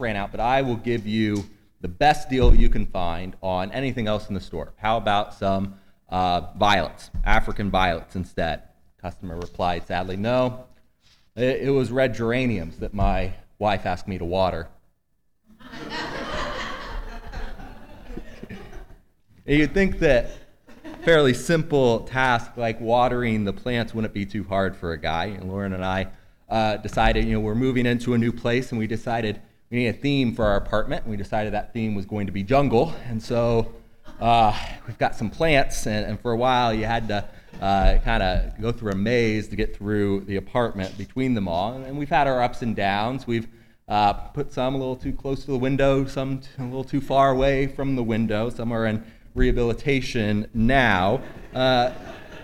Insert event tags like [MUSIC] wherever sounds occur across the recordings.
ran out, but I will give you the best deal you can find on anything else in the store. How about some uh, violets, African violets instead? Customer replied sadly, No, it, it was red geraniums that my wife asked me to water. [LAUGHS] You'd think that fairly simple task like watering the plants wouldn't be too hard for a guy. And Lauren and I uh, decided, you know, we're moving into a new place, and we decided we need a theme for our apartment. And we decided that theme was going to be jungle. And so uh, we've got some plants, and, and, for a while you had to uh, kind of go through a maze to get through the apartment between them all. And we've had our ups and downs. We've uh, put some a little too close to the window, some a little too far away from the window. Some are in rehabilitation now. Uh,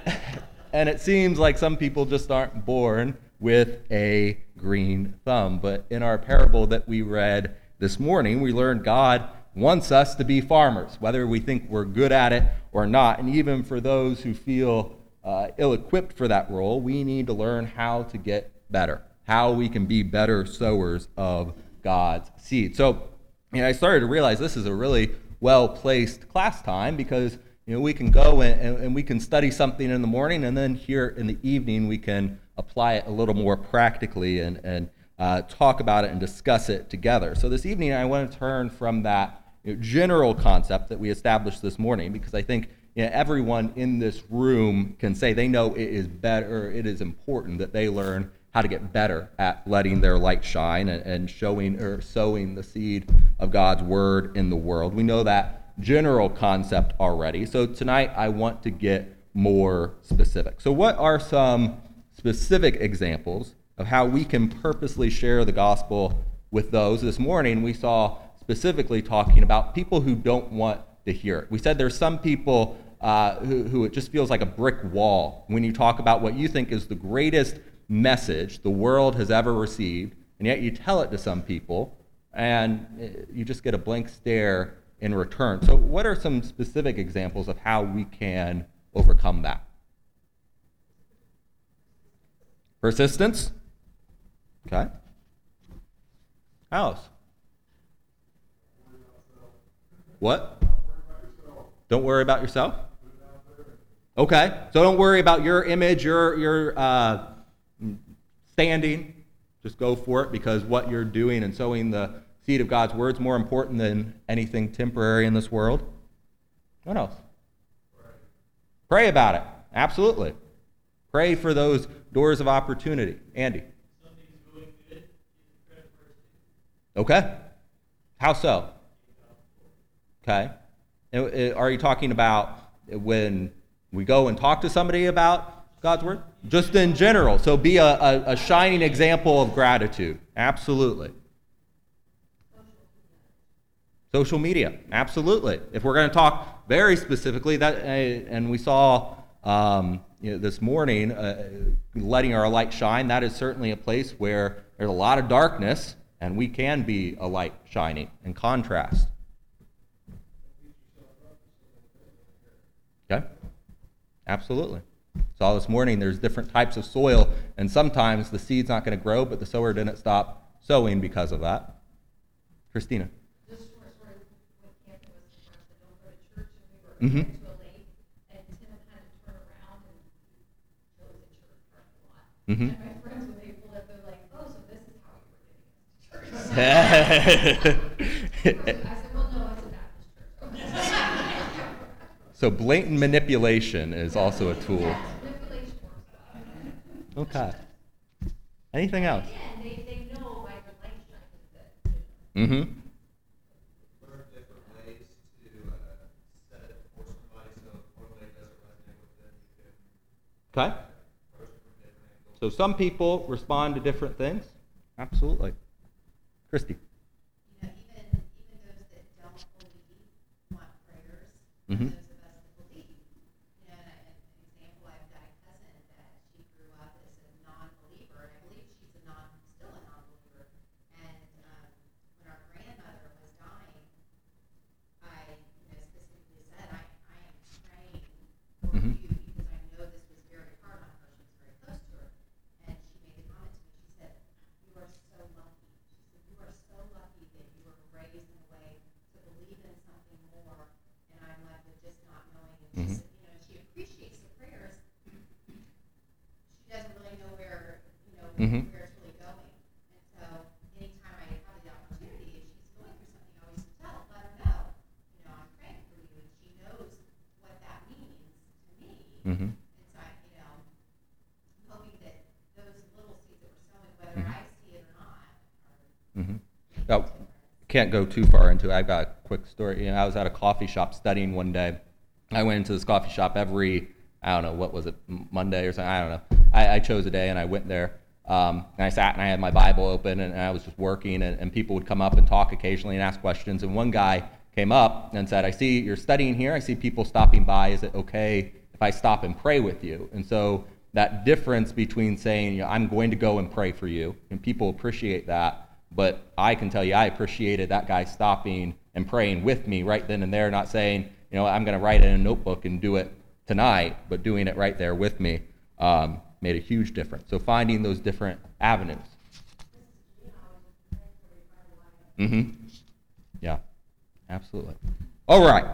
[LAUGHS] and it seems like some people just aren't born with a green thumb. But in our parable that we read this morning, we learned God wants us to be farmers, whether we think we're good at it or not. And even for those who feel uh, ill equipped for that role, we need to learn how to get better, how we can be better sowers of God's seed. So, I started to realize this is a really well placed class time because you know, we can go and, and, we can study something in the morning, and then here in the evening we can apply it a little more practically and, and uh, talk about it and discuss it together. So this evening I want to turn from that you know, general concept that we established this morning because I think you know, everyone in this room can say they know it is better, it is important that they learn how to get better at letting their light shine and, and showing or sowing the seed of God's word in the world. We know that general concept already. So tonight I want to get more specific. So, what are some specific examples of how we can purposely share the gospel with those? This morning we saw specifically talking about people who don't want to hear it. We said there's some people uh, who, who it just feels like a brick wall when you talk about what you think is the greatest message the world has ever received, and yet you tell it to some people, and uh, you just get a blank stare in return. So, what are some specific examples of how we can overcome that? Persistence. Okay. House. What? Don't worry about yourself. Okay. So don't worry about your image, your your uh, standing. Just go for it because what you're doing and sowing the seed of God's word is more important than anything temporary in this world. What else? Pray about it. Absolutely. Pray for those doors of opportunity. Andy. Okay. How so? Okay. Uh, are you talking about when we go and talk to somebody about God's word? Just in general. So be a, a, a shining example of gratitude. Absolutely. Social media, absolutely. If we're going to talk very specifically, that uh, and we saw um, you know, this morning, uh, letting our light shine. That is certainly a place where there's a lot of darkness, and we can be a light shining in contrast. Okay, absolutely. Saw this morning there's different types of soil, and sometimes the seed's not going to grow, but the sower didn't stop sowing because of that. Christina. Mm-hmm. Mm-hmm. And my friends, when they pulled up, they're like, oh, so this is how you were getting us to church. [LAUGHS] I said, well, no, it's a Baptist church. so blatant manipulation is also a tool. Okay. Anything else? Yeah, they, they know my relationship Mm-hmm. Okay. So some people respond to different things. Absolutely. Christy. You know, even, even those that don't believe want prayers. Mm-hmm. Can't go too far into it. I've got a quick story. You know, I was at a coffee shop studying one day. I went into this coffee shop every, I don't know, what was it, Monday or something? I don't know. I, I chose a day and I went there. Um, and I sat and I had my Bible open and, I was just working, and, and people would come up and talk occasionally and ask questions. And one guy came up and said, I see you're studying here. I see people stopping by. Is it okay if I stop and pray with you? And so that difference between saying, you know, I'm going to go and pray for you, and people appreciate that. But I can tell you, I appreciated that guy stopping and praying with me right then and there, not saying, you know, I'm going to write it in a notebook and do it tonight, but doing it right there with me um, made a huge difference. So finding those different avenues. Mm-hmm. Yeah, absolutely. All right.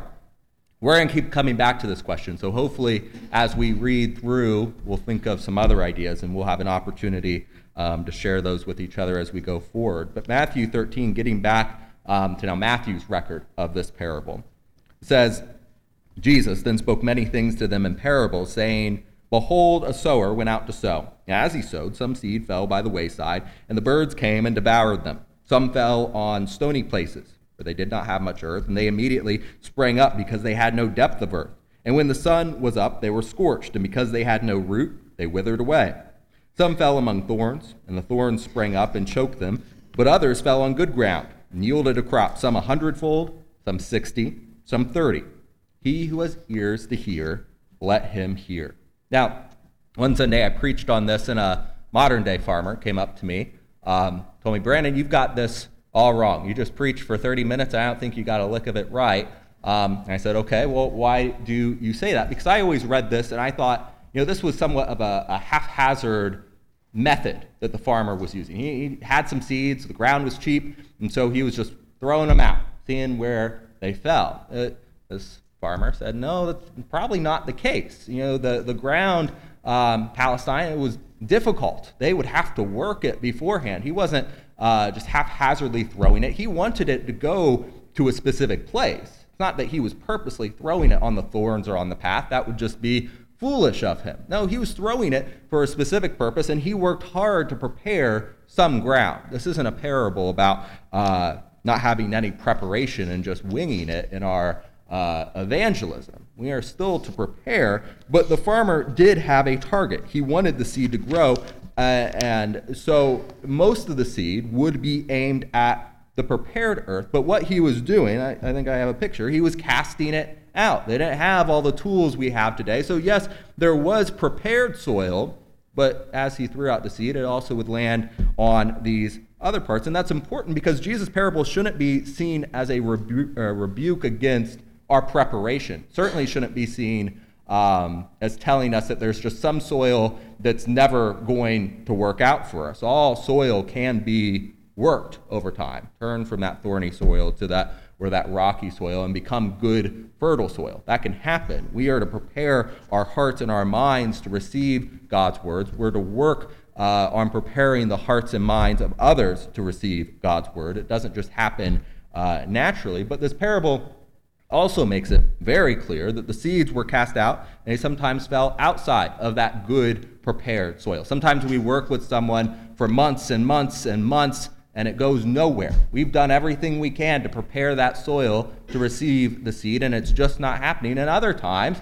We're going to keep coming back to this question. So hopefully, as we read through, we'll think of some other ideas and we'll have an opportunity um, to share those with each other as we go forward. But Matthew 13, getting back um, to now Matthew's record of this parable, says, Jesus then spoke many things to them in parables, saying, Behold, a sower went out to sow. As he sowed, some seed fell by the wayside, and the birds came and devoured them. Some fell on stony places, where they did not have much earth, and they immediately sprang up because they had no depth of earth. And when the sun was up, they were scorched, and because they had no root, they withered away. Some fell among thorns, and the thorns sprang up and choked them. But others fell on good ground, and yielded a crop, some a hundredfold, some sixty, some thirty. He who has ears to hear, let him hear. Now, one Sunday I preached on this, and a modern day farmer came up to me, um, told me, Brandon, you've got this all wrong. You just preached for 30 minutes. I don't think you got a lick of it right. Um, I said, okay, well, why do you say that? Because I always read this, and I thought, you know, this was somewhat of a, a haphazard method that the farmer was using. He, had some seeds, the ground was cheap, and so he was just throwing them out, seeing where they fell. Uh, this farmer said, no, that's probably not the case. You know, the, the ground, um, Palestine, it was difficult. They would have to work it beforehand. He wasn't uh, just haphazardly throwing it, he wanted it to go to a specific place. It's not that he was purposely throwing it on the thorns or on the path, that would just be foolish of him. No, he was throwing it for a specific purpose, and he worked hard to prepare some ground. This isn't a parable about uh, not having any preparation and just winging it in our uh, evangelism. We are still to prepare, but the farmer did have a target. He wanted the seed to grow, uh, and so most of the seed would be aimed at the prepared earth. But what he was doing, I, I think I have a picture, he was casting it out. They didn't have all the tools we have today. So, yes, there was prepared soil, but as he threw out the seed, it also would land on these other parts. And that's important because Jesus' parable shouldn't be seen as a rebu- uh, rebuke against our preparation. Certainly shouldn't be seen um, as telling us that there's just some soil that's never going to work out for us. All soil can be worked over time. Turn from that thorny soil to that or that rocky soil and become good fertile soil. That can happen. We are to prepare our hearts and our minds to receive God's words. We're to work uh, on preparing the hearts and minds of others to receive God's word. It doesn't just happen uh, naturally, but this parable also makes it very clear that the seeds were cast out and they sometimes fell outside of that good prepared soil. Sometimes we work with someone for months and months and months and it goes nowhere. We've done everything we can to prepare that soil to receive the seed and it's just not happening. And other times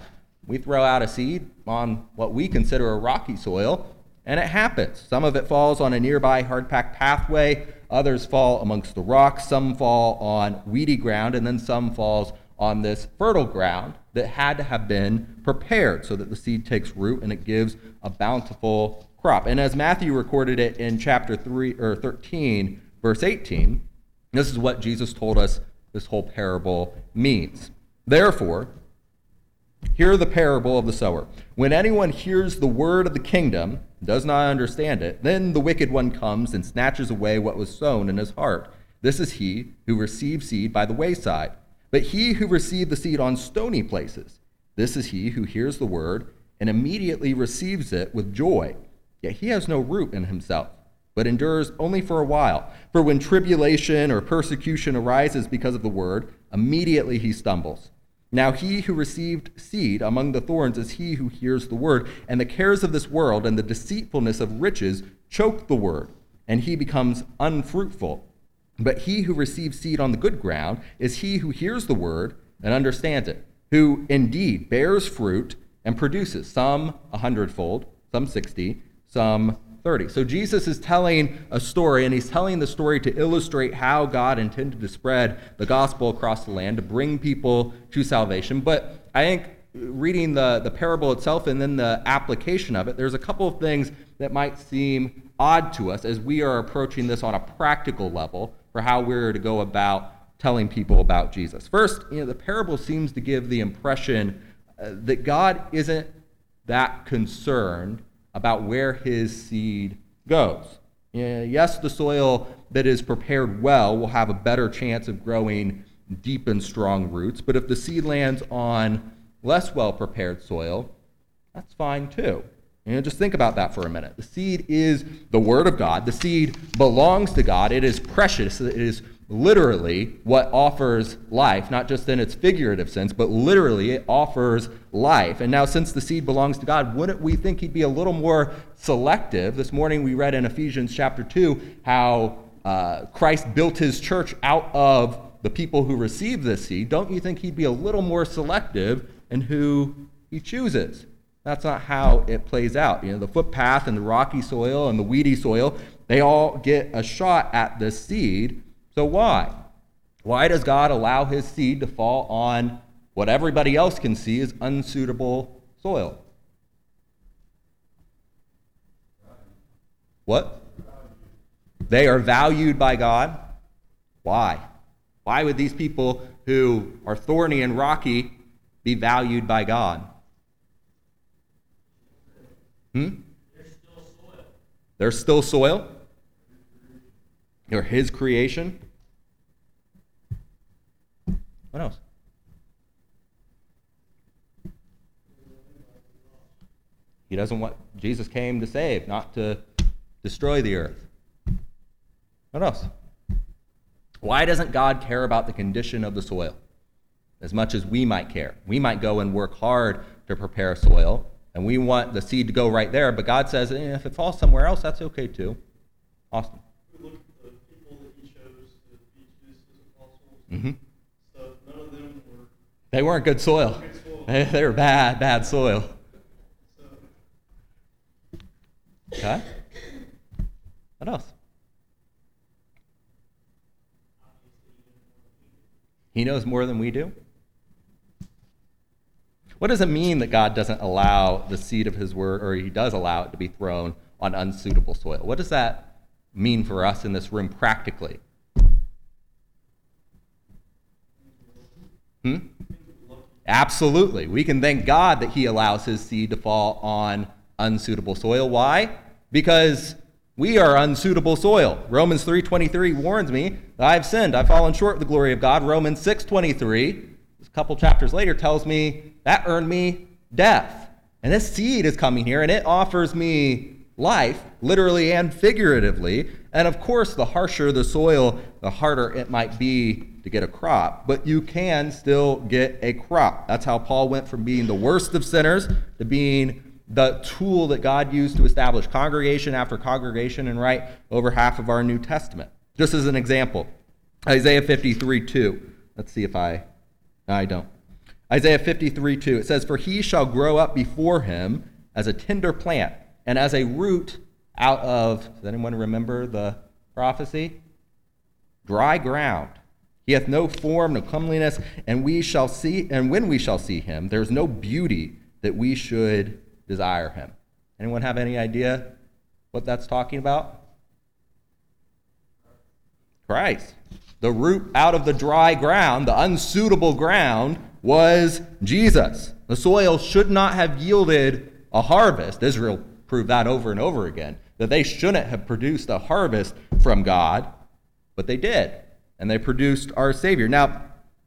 we throw out a seed on what we consider a rocky soil and it happens. Some of it falls on a nearby hard packed pathway, others fall amongst the rocks, some fall on weedy ground, and then some falls on this fertile ground that had to have been prepared so that the seed takes root and it gives a bountiful crop. And as Matthew recorded it in chapter 3 or 13, verse 18, this is what Jesus told us this whole parable means. Therefore, hear the parable of the sower. When anyone hears the word of the kingdom, does not understand it, then the wicked one comes and snatches away what was sown in his heart. This is he who receives seed by the wayside. But he who received the seed on stony places, this is he who hears the word and immediately receives it with joy. Yet he has no root in himself, but endures only for a while. For when tribulation or persecution arises because of the word, immediately he stumbles. Now he who received seed among the thorns is he who hears the word, and the cares of this world and the deceitfulness of riches choke the word, and he becomes unfruitful. But he who receives seed on the good ground is he who hears the word and understands it, who indeed bears fruit and produces some a hundredfold, some sixty, some 30. So Jesus is telling a story, and he's telling the story to illustrate how God intended to spread the gospel across the land to bring people to salvation. But I think reading the, the parable itself and then the application of it, there's a couple of things that might seem odd to us as we are approaching this on a practical level for how we're to go about telling people about Jesus. First, you know, the parable seems to give the impression uh, that God isn't that concerned about where his seed goes. Yes, the soil that is prepared well will have a better chance of growing deep and strong roots, but if the seed lands on less well prepared soil, that's fine too. You know, just think about that for a minute. The seed is the Word of God. The seed belongs to God. It is precious. It is literally what offers life, not just in its figurative sense, but literally it offers life. And now, since the seed belongs to God, wouldn't we think He'd be a little more selective? This morning we read in Ephesians chapter 2 how uh, Christ built His church out of the people who receive this seed. Don't you think He'd be a little more selective in who He chooses? That's not how it plays out. You know, the footpath and the rocky soil and the weedy soil, they all get a shot at the seed so why? Why does God allow his seed to fall on what everybody else can see is unsuitable soil? What? They are valued by God. Why? Why would these people who are thorny and rocky be valued by God? Hmm? They're still soil. They're still soil? They're His creation. What else? He doesn't want, Jesus came to save, not to destroy the earth. What else? Why doesn't God care about the condition of the soil as much as we might care? We might go and work hard to prepare soil, and we want the seed to go right there, but God says eh, if it falls somewhere else, that's okay too. Austin. We look at the people that He chose to be Jesus as apostles. Mm-hmm. They weren't good soil. They, they were bad, bad soil. Okay. What else? He knows more than we do. What does it mean that God doesn't allow the seed of his word, or he does allow it to be thrown on unsuitable soil? What does that mean for us in this room practically? Hmm? Absolutely. We can thank God that He allows His seed to fall on unsuitable soil. Why? Because we are unsuitable soil. Romans 3:23 warns me that I've sinned. I've fallen short of the glory of God. Romans 6:23, a couple chapters later, tells me that earned me death. And this seed is coming here, and it offers me life, literally and figuratively. And of course, the harsher the soil, the harder it might be to get a crop, but you can still get a crop. That's how Paul went from being the worst of sinners to being the tool that God used to establish congregation after congregation and write over half of our New Testament. Just as an example, Isaiah 53 2. Let's see if I. No, I don't. Isaiah 53 2. It says, For he shall grow up before him as a tender plant, and as a root out of. Does anyone remember the prophecy? Dry ground. He hath no form, no comeliness, and we shall see, and when we shall see him, there's no beauty that we should desire him. Anyone have any idea what that's talking about? Christ. The root out of the dry ground, the unsuitable ground, was Jesus. The soil should not have yielded a harvest. Israel proved that over and over again, that they shouldn't have produced a harvest from God, but they did and they produced our Savior. Now,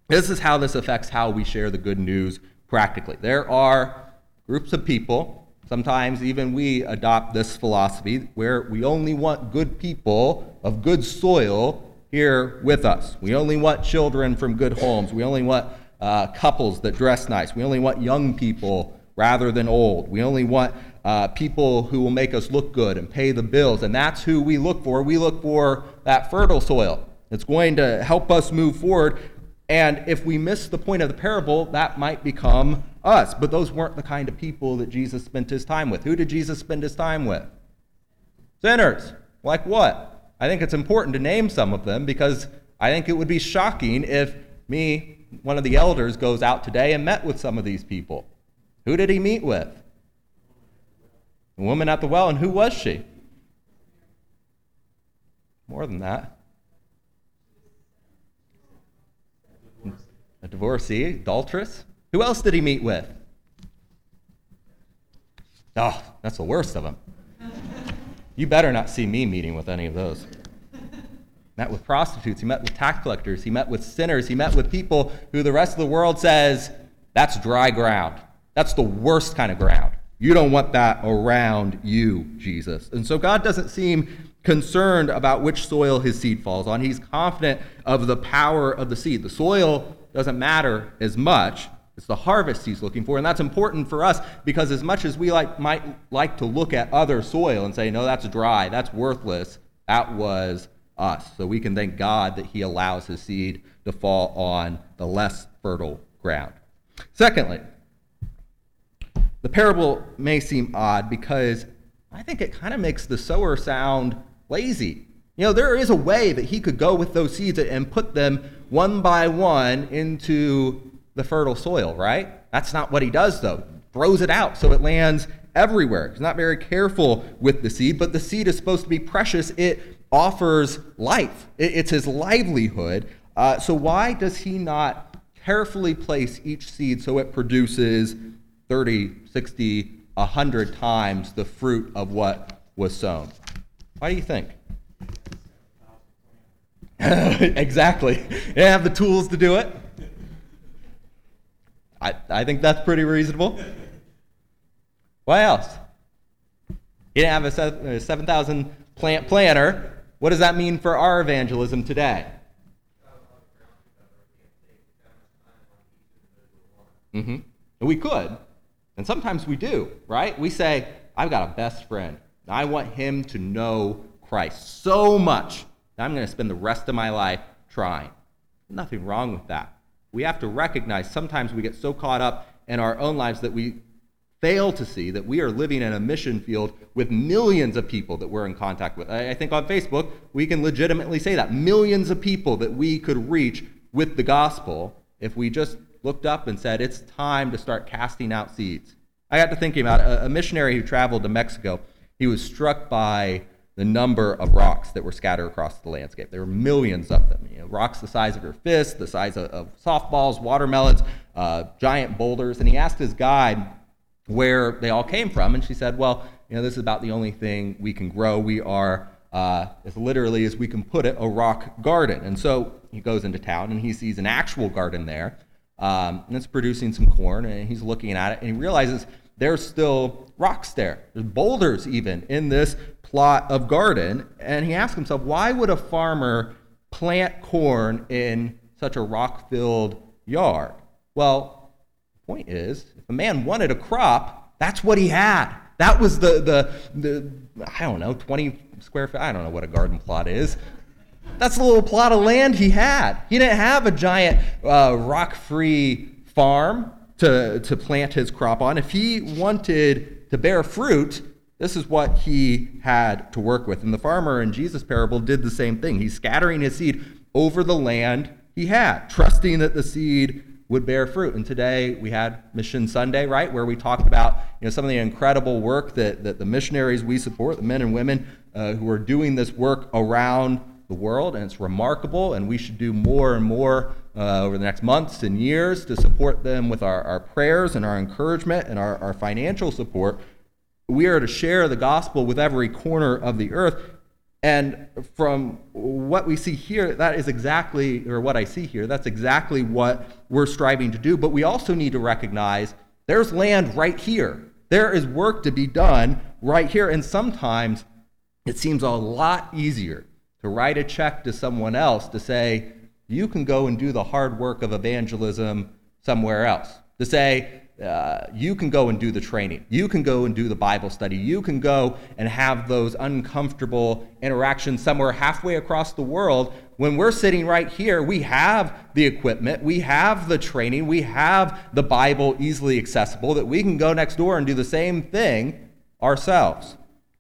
this is how this affects how we share the good news practically. There are groups of people Sometimes even we adopt this philosophy where we only want good people of good soil here with us. We only want children from good homes. We only want uh, couples that dress nice. We only want young people rather than old. We only want uh, people who will make us look good and pay the bills. And that's who we look for. We look for that fertile soil. It's going to help us move forward. And if we miss the point of the parable, that might become us. But those weren't the kind of people that Jesus spent his time with. Who did Jesus spend his time with? Sinners. Like what? I think it's important to name some of them because I think it would be shocking if me, one of the elders, goes out today and met with some of these people. Who did he meet with? The woman at the well, and who was she? More than that. A divorcee, adulteress. Who else did he meet with? Oh, that's the worst of them. You better not see me meeting with any of those. Met with prostitutes, he met with tax collectors, he met with sinners, he met with people who the rest of the world says, that's dry ground. That's the worst kind of ground. You don't want that around you, Jesus. And so God doesn't seem concerned about which soil his seed falls on. He's confident of the power of the seed. The soil doesn't matter as much it's the harvest he's looking for, and that's important for us because as much as we like, might like to look at other soil and say, no, that's dry, that's worthless, that was us. So we can thank God that he allows his seed to fall on the less fertile ground. Secondly, the parable may seem odd because I think it kind of makes the sower sound lazy. You know, there is a way that he could go with those seeds and put them one by one into the fertile soil, right? That's not what he does, though. Throws it out so it lands everywhere. He's not very careful with the seed, but the seed is supposed to be precious. It offers life, it's his livelihood. Uh, so, why does he not carefully place each seed so it produces 30, 60, 100 times the fruit of what was sown? Why do you think? [LAUGHS] exactly. They have the tools to do it. I, I think that's pretty reasonable. What else? You didn't have a 7,000 plant planter. What does that mean for our evangelism today? Mm-hmm. We could, and sometimes we do, right? We say, I've got a best friend. I want him to know Christ so much that I'm going to spend the rest of my life trying. Nothing wrong with that we have to recognize sometimes we get so caught up in our own lives that we fail to see that we are living in a mission field with millions of people that we're in contact with. I think on Facebook, we can legitimately say that millions of people that we could reach with the gospel if we just looked up and said, it's time to start casting out seeds. I got to thinking about a, missionary who traveled to Mexico. He was struck by the number of rocks that were scattered across the landscape. There were millions of them. You know, rocks the size of your fist, the size of, of softballs, watermelons, uh, giant boulders. And he asked his guide where they all came from, and she said, "Well, you know, this is about the only thing we can grow. We are, uh, as literally as we can put it, a rock garden." And so he goes into town and he sees an actual garden there, um, and it's producing some corn. And he's looking at it, and he realizes there's still rocks there. There's boulders even in this plot of garden. And he asks himself, why would a farmer plant corn in such a rock filled yard? Well, the point is, if a man wanted a crop, that's what he had. That was the, the, the I don't know, 20 square feet. I don't know what a garden plot is. That's the little plot of land he had. He didn't have a giant uh, rock free farm to, to plant his crop on. If he wanted to bear fruit, this is what he had to work with. And the farmer in Jesus' parable did the same thing. He's scattering his seed over the land he had, trusting that the seed would bear fruit. And today we had Mission Sunday, right, where we talked about you know, some of the incredible work that, that the missionaries we support, the men and women uh, who are doing this work around the world. And it's remarkable, and we should do more and more uh, over the next months and years to support them with our, our prayers and our encouragement and our, our financial support. We are to share the gospel with every corner of the earth. And from what we see here, that is exactly, or what I see here, that's exactly what we're striving to do. But we also need to recognize there's land right here. There is work to be done right here. And sometimes it seems a lot easier to write a check to someone else to say, you can go and do the hard work of evangelism somewhere else. To say, uh, you can go and do the training. You can go and do the Bible study. You can go and have those uncomfortable interactions somewhere halfway across the world. When we're sitting right here, we have the equipment, we have the training, we have the Bible easily accessible that we can go next door and do the same thing ourselves.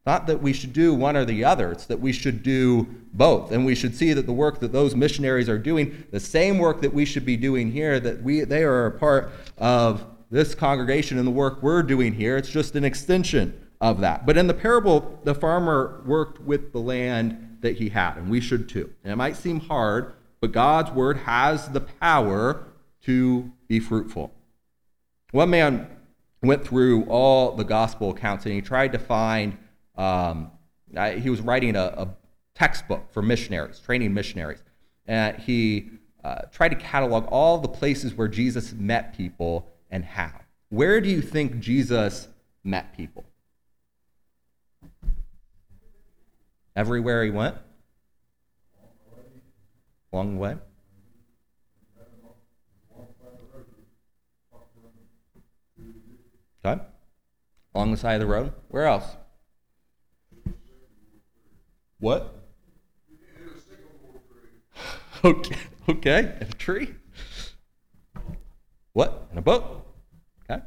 Not that we should do one or the other, it's that we should do both. And we should see that the work that those missionaries are doing, the same work that we should be doing here, that we, they are a part of this congregation and the work we're doing here. It's just an extension of that. But in the parable, the farmer worked with the land that he had, and we should too. And it might seem hard, but God's word has the power to be fruitful. One man went through all the gospel accounts and he tried to find, um, he was writing a, a, textbook for missionaries, training missionaries. And he uh, tried to catalog all the places where Jesus met people and how. Where do you think Jesus met people? Everywhere he went? Along the way? Okay. Along the side of the road? Where else? What? [LAUGHS] Okay. Okay. In a tree? What? In a boat? Okay.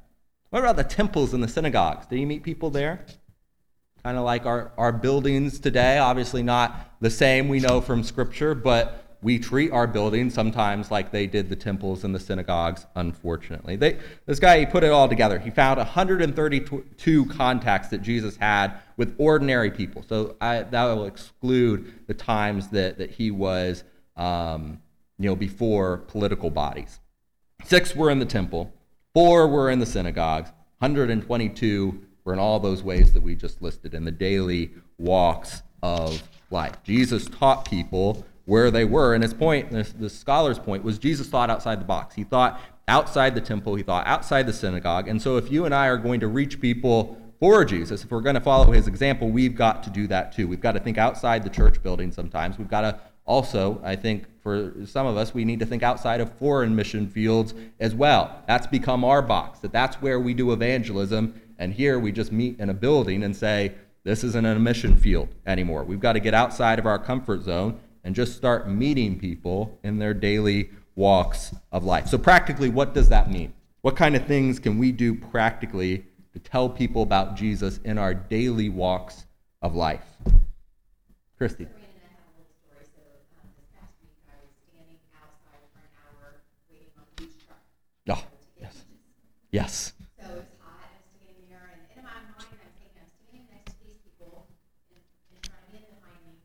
What about the temples and the synagogues? Did you meet people there? Kind of like our, our buildings today, obviously not the same we know from Scripture, but we treat our buildings sometimes like they did the temples and the synagogues, unfortunately. They, this guy, he put it all together. He found 132 contacts that Jesus had with ordinary people. So I, that will exclude the times that, that he was, um, you know, before political bodies. Six were in the temple, four were in the synagogues, 122 were in all those ways that we just listed in the daily walks of life. Jesus taught people where they were, and his point, the scholar's point, was Jesus thought outside the box. He thought outside the temple, he thought outside the synagogue. And so if you and I are going to reach people for Jesus, if we're going to follow his example, we've got to do that too. We've got to think outside the church building sometimes. We've got to also, I think for some of us, we need to think outside of foreign mission fields as well. That's become our box, that that's where we do evangelism. And here we just meet in a building and say, this isn't a mission field anymore. We've got to get outside of our comfort zone and just start meeting people in their daily walks of life. So, practically, what does that mean? What kind of things can we do practically to tell people about Jesus in our daily walks of life? Christy. Oh, yes. Yes. So it's hot, and I'm standing there, and in my mind, I'm thinking, I'm standing next to these people and, and trying to get behind me.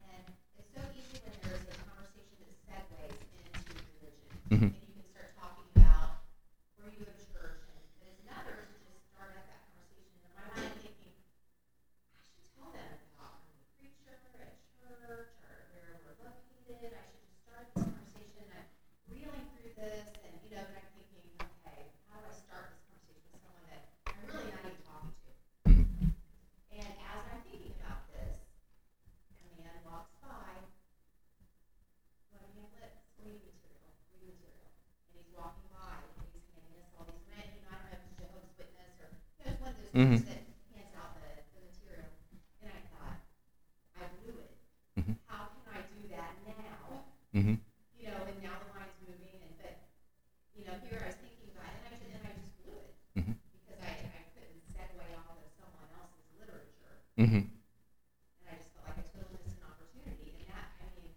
And it's so easy when there's a conversation that segues into religion. Mhm. And you can start talking about where you go to church, and but it's another to just start up that conversation. In my mind, I'm thinking, I should tell them about I'm a preacher at church, or where we're located. I should just start this conversation. I'm reeling through this, and you know, but I'm thinking, okay, how do I start this conversation with someone that I'm really not even talking to? And as I'm thinking about this, a man walks by, what pamphlet, reading material, reading material, and he's walking by, and he's handing us all these men, you know, I don't know if it's Jehovah's Witness or, you know, it's one of those Mhm. groups that hands out the, the material. And I thought, I blew it. Mhm. How can I do that now? Mm-hmm. you know, and now the line's moving, and but, you know, here I was thinking about it, and I, just- and I just blew it Mhm. because I, I couldn't segue off of someone else's literature, Mm-hmm. and I just felt like I totally missed an opportunity, and that, I mean,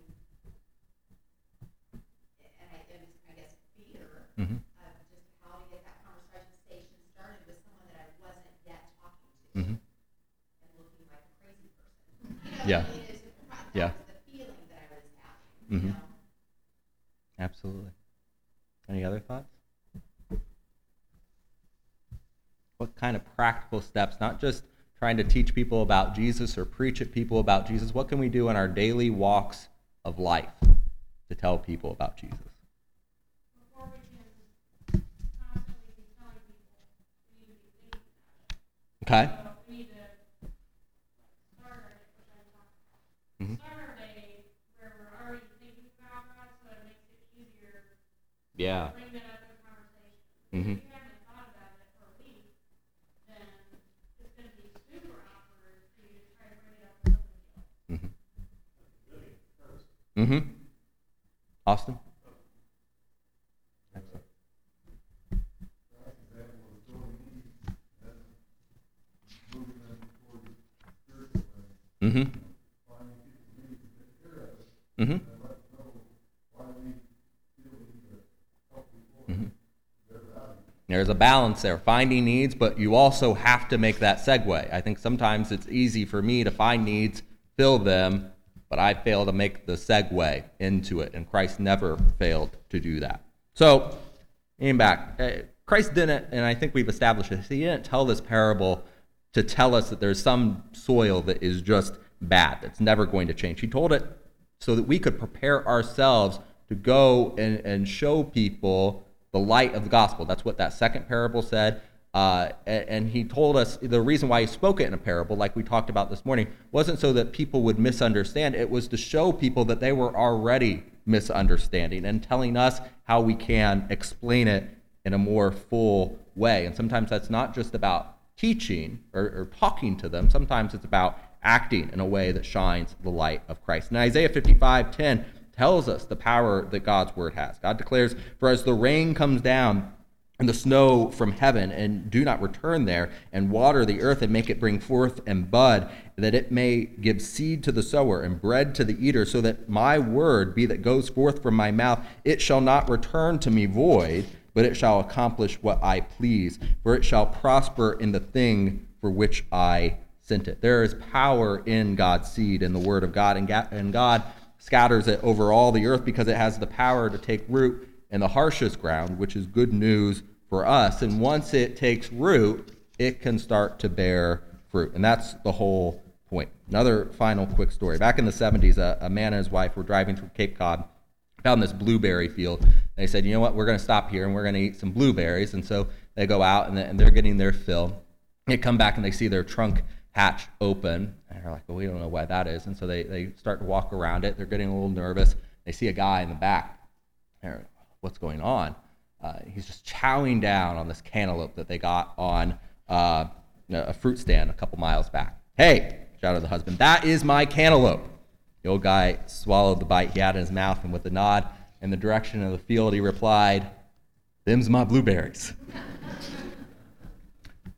and I, it was, I guess, fear Mm-hmm. of just how to get that conversation started with someone that I wasn't yet talking to, Mm-hmm. and looking like a crazy person. You know, Yeah. I mean, it's, that Yeah. was the feeling that I was having, Mhm. you know? Absolutely. Any other thoughts? What kind of practical steps, not just trying to teach people about Jesus or preach at people about Jesus, what can we do in our daily walks of life to tell people about Jesus? before we can constantly be telling people we need to be thinking about Okay. So we need to start our, which I talked about. Mhm. Start our day where we're already thinking about God, so it makes it easier Yeah. to bring that up in conversation. Mhm. If you haven't thought about it for a week, then it's gonna be super awkward for you to try to bring it up with somebody else. Mm-hmm. Austin? Mm-hmm. Mm-hmm. Mhm. There's a balance there, finding needs, but you also have to make that segue. I think sometimes it's easy for me to find needs, fill them, but I fail to make the segue into it, and Christ never failed to do that. So, getting back, uh, Christ didn't, and I think we've established this, he didn't tell this parable to tell us that there's some soil that is just bad, that's never going to change. He told it so that we could prepare ourselves to go and, and show people the light of the gospel. That's what that second parable said. Uh, and, he told us the reason why he spoke it in a parable, like we talked about this morning, wasn't so that people would misunderstand. It was to show people that they were already misunderstanding and telling us how we can explain it in a more full way. And sometimes that's not just about teaching or, or talking to them, sometimes it's about acting in a way that shines the light of Christ. And Isaiah 55 10 tells us the power that God's word has. God declares, For as the rain comes down and the snow from heaven, and do not return there, and water the earth and make it bring forth and bud, that it may give seed to the sower and bread to the eater, so that my word be that goes forth from my mouth, it shall not return to me void, but it shall accomplish what I please, for it shall prosper in the thing for which I sent it. There is power in God's seed, in the word of God, and and God scatters it over all the earth because it has the power to take root in the harshest ground, which is good news for us. And once it takes root, it can start to bear fruit. And that's the whole point. Another final quick story. Back in the 70s, a, a man and his wife were driving through Cape Cod, found this blueberry field. They said, you know what, we're going to stop here and we're going to eat some blueberries. And so they go out and, and they're getting their fill. They come back and they see their trunk hatch open. And they're like, well, we don't know why that is. And so they, they start to walk around it. They're getting a little nervous. They see a guy in the back. They're what's going on? Uh, he's just chowing down on this cantaloupe that they got on uh, a fruit stand a couple miles back. Hey, shouted the husband, that is my cantaloupe. The old guy swallowed the bite he had in his mouth, and with a nod in the direction of the field, he replied, Them's my blueberries.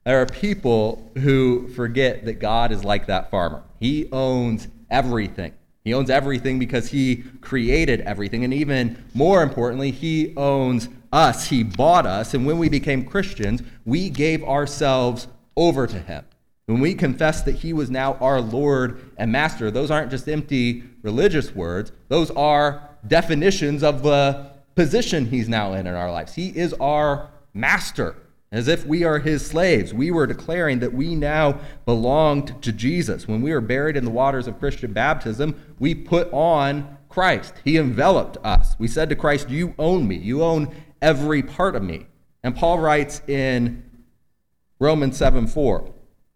There are people who forget that God is like that farmer. He owns everything. He owns everything because he created everything. And even more importantly, he owns us. He bought us. And when we became Christians, we gave ourselves over to him. When we confessed that he was now our Lord and Master, those aren't just empty religious words, those are definitions of the position he's now in in our lives. He is our master as if we are his slaves. We were declaring that we now belonged to Jesus. When we were buried in the waters of Christian baptism, we put on Christ. He enveloped us. We said to Christ, You own me. You own every part of me. And Paul writes in Romans 7 4,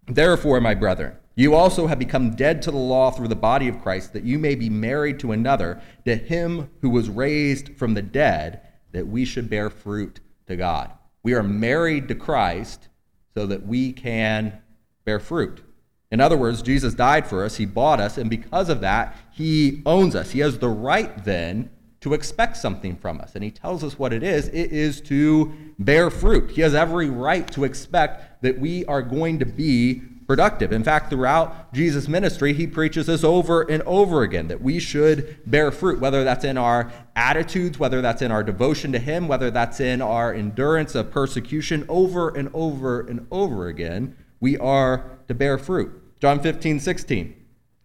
Therefore, my brethren, you also have become dead to the law through the body of Christ, that you may be married to another, to him who was raised from the dead, that we should bear fruit to God. We are married to Christ so that we can bear fruit. In other words, Jesus died for us, He bought us, and because of that, He owns us. He has the right then to expect something from us. And He tells us what it is it is to bear fruit. He has every right to expect that we are going to be productive. In fact, throughout Jesus' ministry, he preaches this over and over again that we should bear fruit, whether that's in our attitudes, whether that's in our devotion to him, whether that's in our endurance of persecution, over and over and over again, we are to bear fruit. John 15, 16.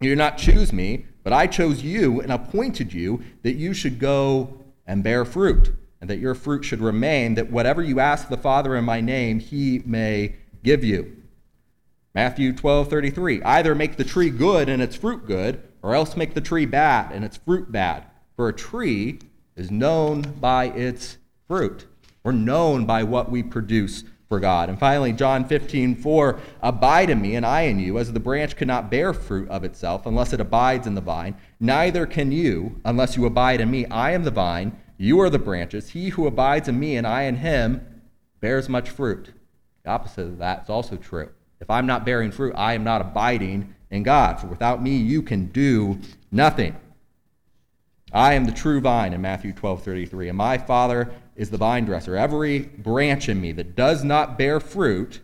You did not choose me, but I chose you and appointed you that you should go and bear fruit, and that your fruit should remain, that whatever you ask the Father in my name, he may give you. Matthew 12, 33. Either make the tree good and its fruit good, or else make the tree bad and its fruit bad. For a tree is known by its fruit. We're known by what we produce for God. And finally, John 15, 4, abide in me and I in you, as the branch cannot bear fruit of itself unless it abides in the vine. Neither can you unless you abide in me. I am the vine, you are the branches. He who abides in me and I in him bears much fruit. The opposite of that is also true. If I'm not bearing fruit, I am not abiding in God. For without me, you can do nothing. I am the true vine in Matthew 12, 33, and my Father is the vine dresser. Every branch in me that does not bear fruit,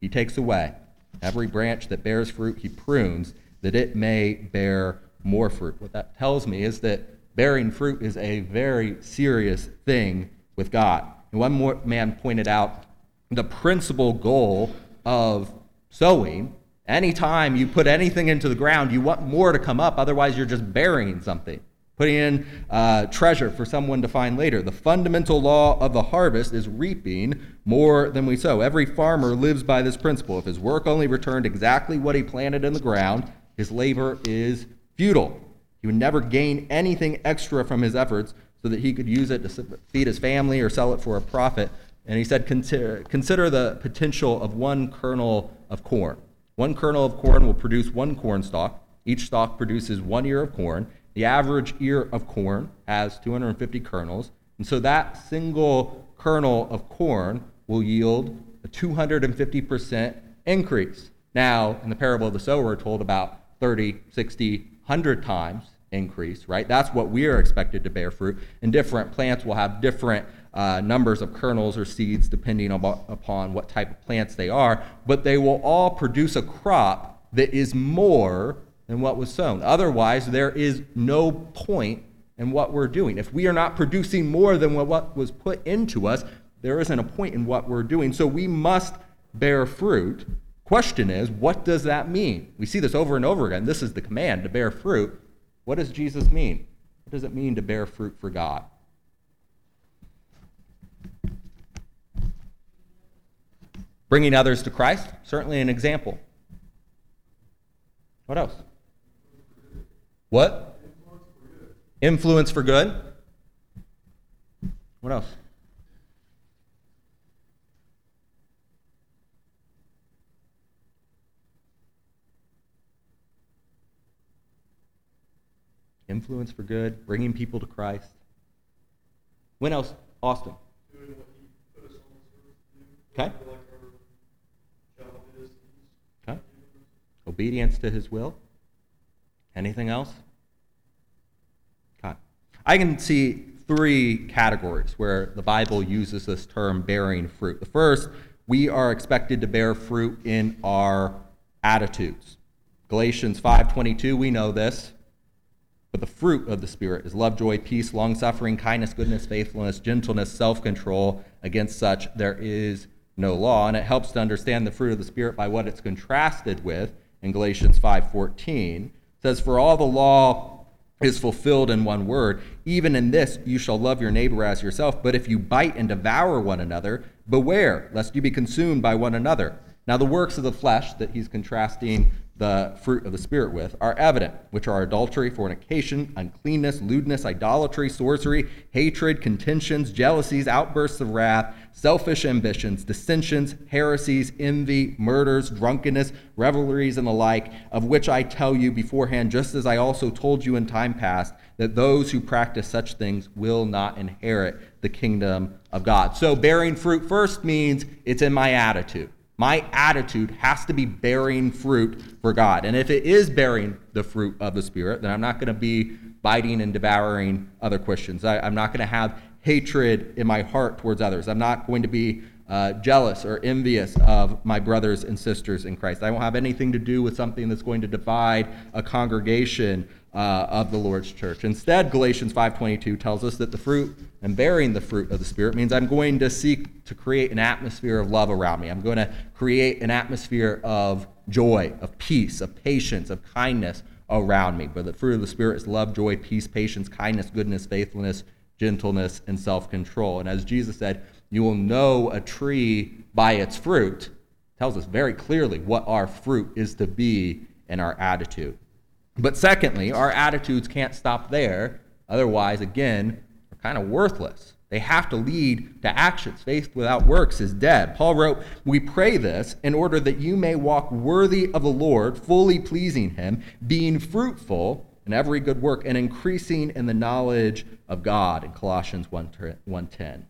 he takes away. Every branch that bears fruit, he prunes, that it may bear more fruit. What that tells me is that bearing fruit is a very serious thing with God. And one more man pointed out the principal goal of sowing. Anytime you put anything into the ground, you want more to come up, otherwise, you're just burying something putting in uh, treasure for someone to find later. The fundamental law of the harvest is reaping more than we sow. Every farmer lives by this principle. If his work only returned exactly what he planted in the ground, his labor is futile. He would never gain anything extra from his efforts so that he could use it to feed his family or sell it for a profit. And he said, consider, consider the potential of one kernel of corn. One kernel of corn will produce one corn stalk. Each stalk produces one ear of corn. The average ear of corn has 250 kernels, and so that single kernel of corn will yield a 250% increase. Now, in the parable of the sower, we're told about 30, 60, 100 times increase, right? That's what we are expected to bear fruit. And different plants will have different uh, numbers of kernels or seeds depending upon what type of plants they are, but they will all produce a crop that is more than what was sown. Otherwise, there is no point in what we're doing. If we are not producing more than what was put into us, there isn't a point in what we're doing. So we must bear fruit. Question is, what does that mean? We see this over and over again. This is the command to bear fruit. What does Jesus mean? What does it mean to bear fruit for God? Bringing others to Christ, certainly an example. What else? What? Influence for good. What else? Influence for good, bringing people to Christ. When else? Austin. Okay. Okay. Obedience to his will. Anything else? Okay. I can see three categories where the Bible uses this term bearing fruit. The first, we are expected to bear fruit in our attitudes. Galatians 5:22, we know this. But the fruit of the Spirit is love, joy, peace, long suffering, kindness, goodness, faithfulness, gentleness, self control. Against such there is no law. And it helps to understand the fruit of the Spirit by what it's contrasted with in Galatians 5:14 says, For all the law is fulfilled in one word. Even in this, you shall love your neighbor as yourself. But if you bite and devour one another, beware lest you be consumed by one another. Now, the works of the flesh that he's contrasting the fruit of the Spirit with are evident, which are adultery, fornication, uncleanness, lewdness, idolatry, sorcery, hatred, contentions, jealousies, outbursts of wrath, selfish ambitions, dissensions, heresies, envy, murders, drunkenness, revelries, and the like, of which I tell you beforehand, just as I also told you in time past, that those who practice such things will not inherit the kingdom of God. So, bearing fruit first means it's in my attitude. My attitude has to be bearing fruit for God. And if it is bearing the fruit of the Spirit, then I'm not going to be biting and devouring other Christians. I, am not going to have hatred in my heart towards others. I'm not going to be uh, jealous or envious of my brothers and sisters in Christ. I won't have anything to do with something that's going to divide a congregation uh, of the Lord's church. Instead, Galatians 5:22 tells us that the fruit and bearing the fruit of the Spirit means I'm going to seek to create an atmosphere of love around me. I'm going to create an atmosphere of joy, of peace, of patience, of kindness around me. But the fruit of the Spirit is love, joy, peace, patience, kindness, goodness, faithfulness, gentleness, and self-control. And as Jesus said, you will know a tree by its fruit. Tells us very clearly what our fruit is to be in our attitude. But secondly, our attitudes can't stop there. Otherwise, again, we're kind of worthless. They have to lead to actions. Faith without works is dead. Paul wrote, We pray this in order that you may walk worthy of the Lord, fully pleasing him, being fruitful in every good work, and increasing in the knowledge of God, in Colossians 1.10.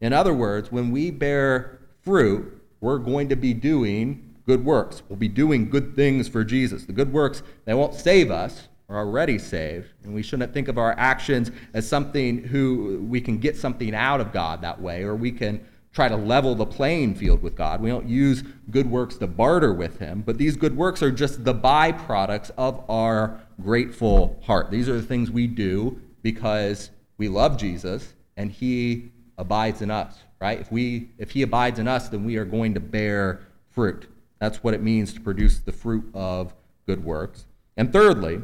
In other words, when we bear fruit, we're going to be doing good works. We'll be doing good things for Jesus. The good works, that won't save us, are already saved, and we shouldn't think of our actions as something who we can get something out of God that way, or we can try to level the playing field with God. We don't use good works to barter with Him, but these good works are just the byproducts of our grateful heart. These are the things we do because we love Jesus and He abides in us, right? If we if He abides in us, then we are going to bear fruit. That's what it means to produce the fruit of good works. And thirdly,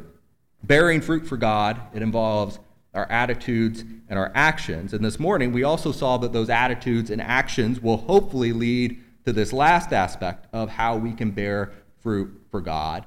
Bearing fruit for God, it involves our attitudes and our actions. And this morning, we also saw that those attitudes and actions will hopefully lead to this last aspect of how we can bear fruit for God.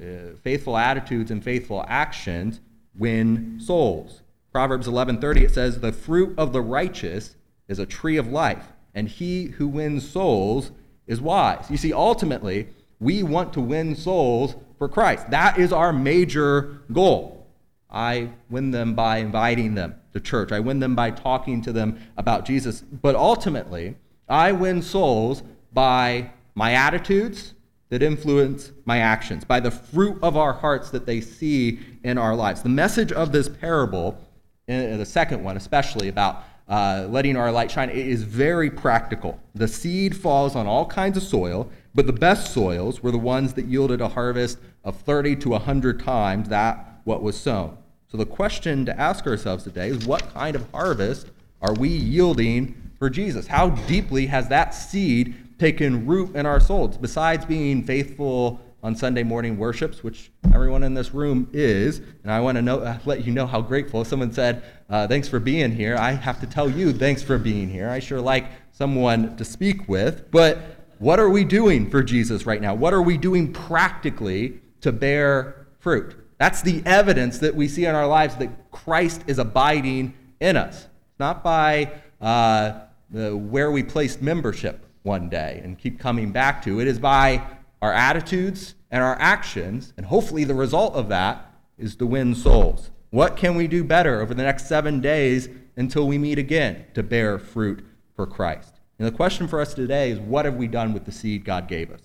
Uh, faithful attitudes and faithful actions win souls. Proverbs 11:30 it says the fruit of the righteous is a tree of life and he who wins souls is wise. You see ultimately we want to win souls for Christ. That is our major goal. I win them by inviting them to church. I win them by talking to them about Jesus. But ultimately, I win souls by my attitudes that influence my actions, by the fruit of our hearts that they see in our lives. The message of this parable, the second one especially, about uh, letting our light shine, is very practical. The seed falls on all kinds of soil, but the best soils were the ones that yielded a harvest of 30 to 100 times that what was sown. So the question to ask ourselves today is what kind of harvest are we yielding for Jesus? How deeply has that seed taken root in our souls? Besides being faithful on Sunday morning worships, which everyone in this room is, and I want to know, uh, let you know how grateful. Someone said, uh, "Thanks for being here." I have to tell you, thanks for being here. I sure like someone to speak with, but what are we doing for Jesus right now? What are we doing practically to bear fruit? That's the evidence that we see in our lives that Christ is abiding in us. Not by uh, the, where we placed membership one day and keep coming back to. It is by our attitudes and our actions, and hopefully the result of that is to win souls. What can we do better over the next seven days until we meet again to bear fruit for Christ? And the question for us today is what have we done with the seed God gave us?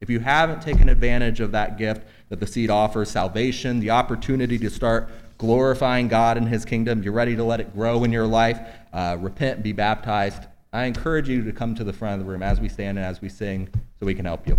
If you haven't taken advantage of that gift that the seed offers, salvation, the opportunity to start glorifying God and His kingdom, you're ready to let it grow in your life, uh, repent, be baptized, I encourage you to come to the front of the room as we stand and as we sing so we can help you.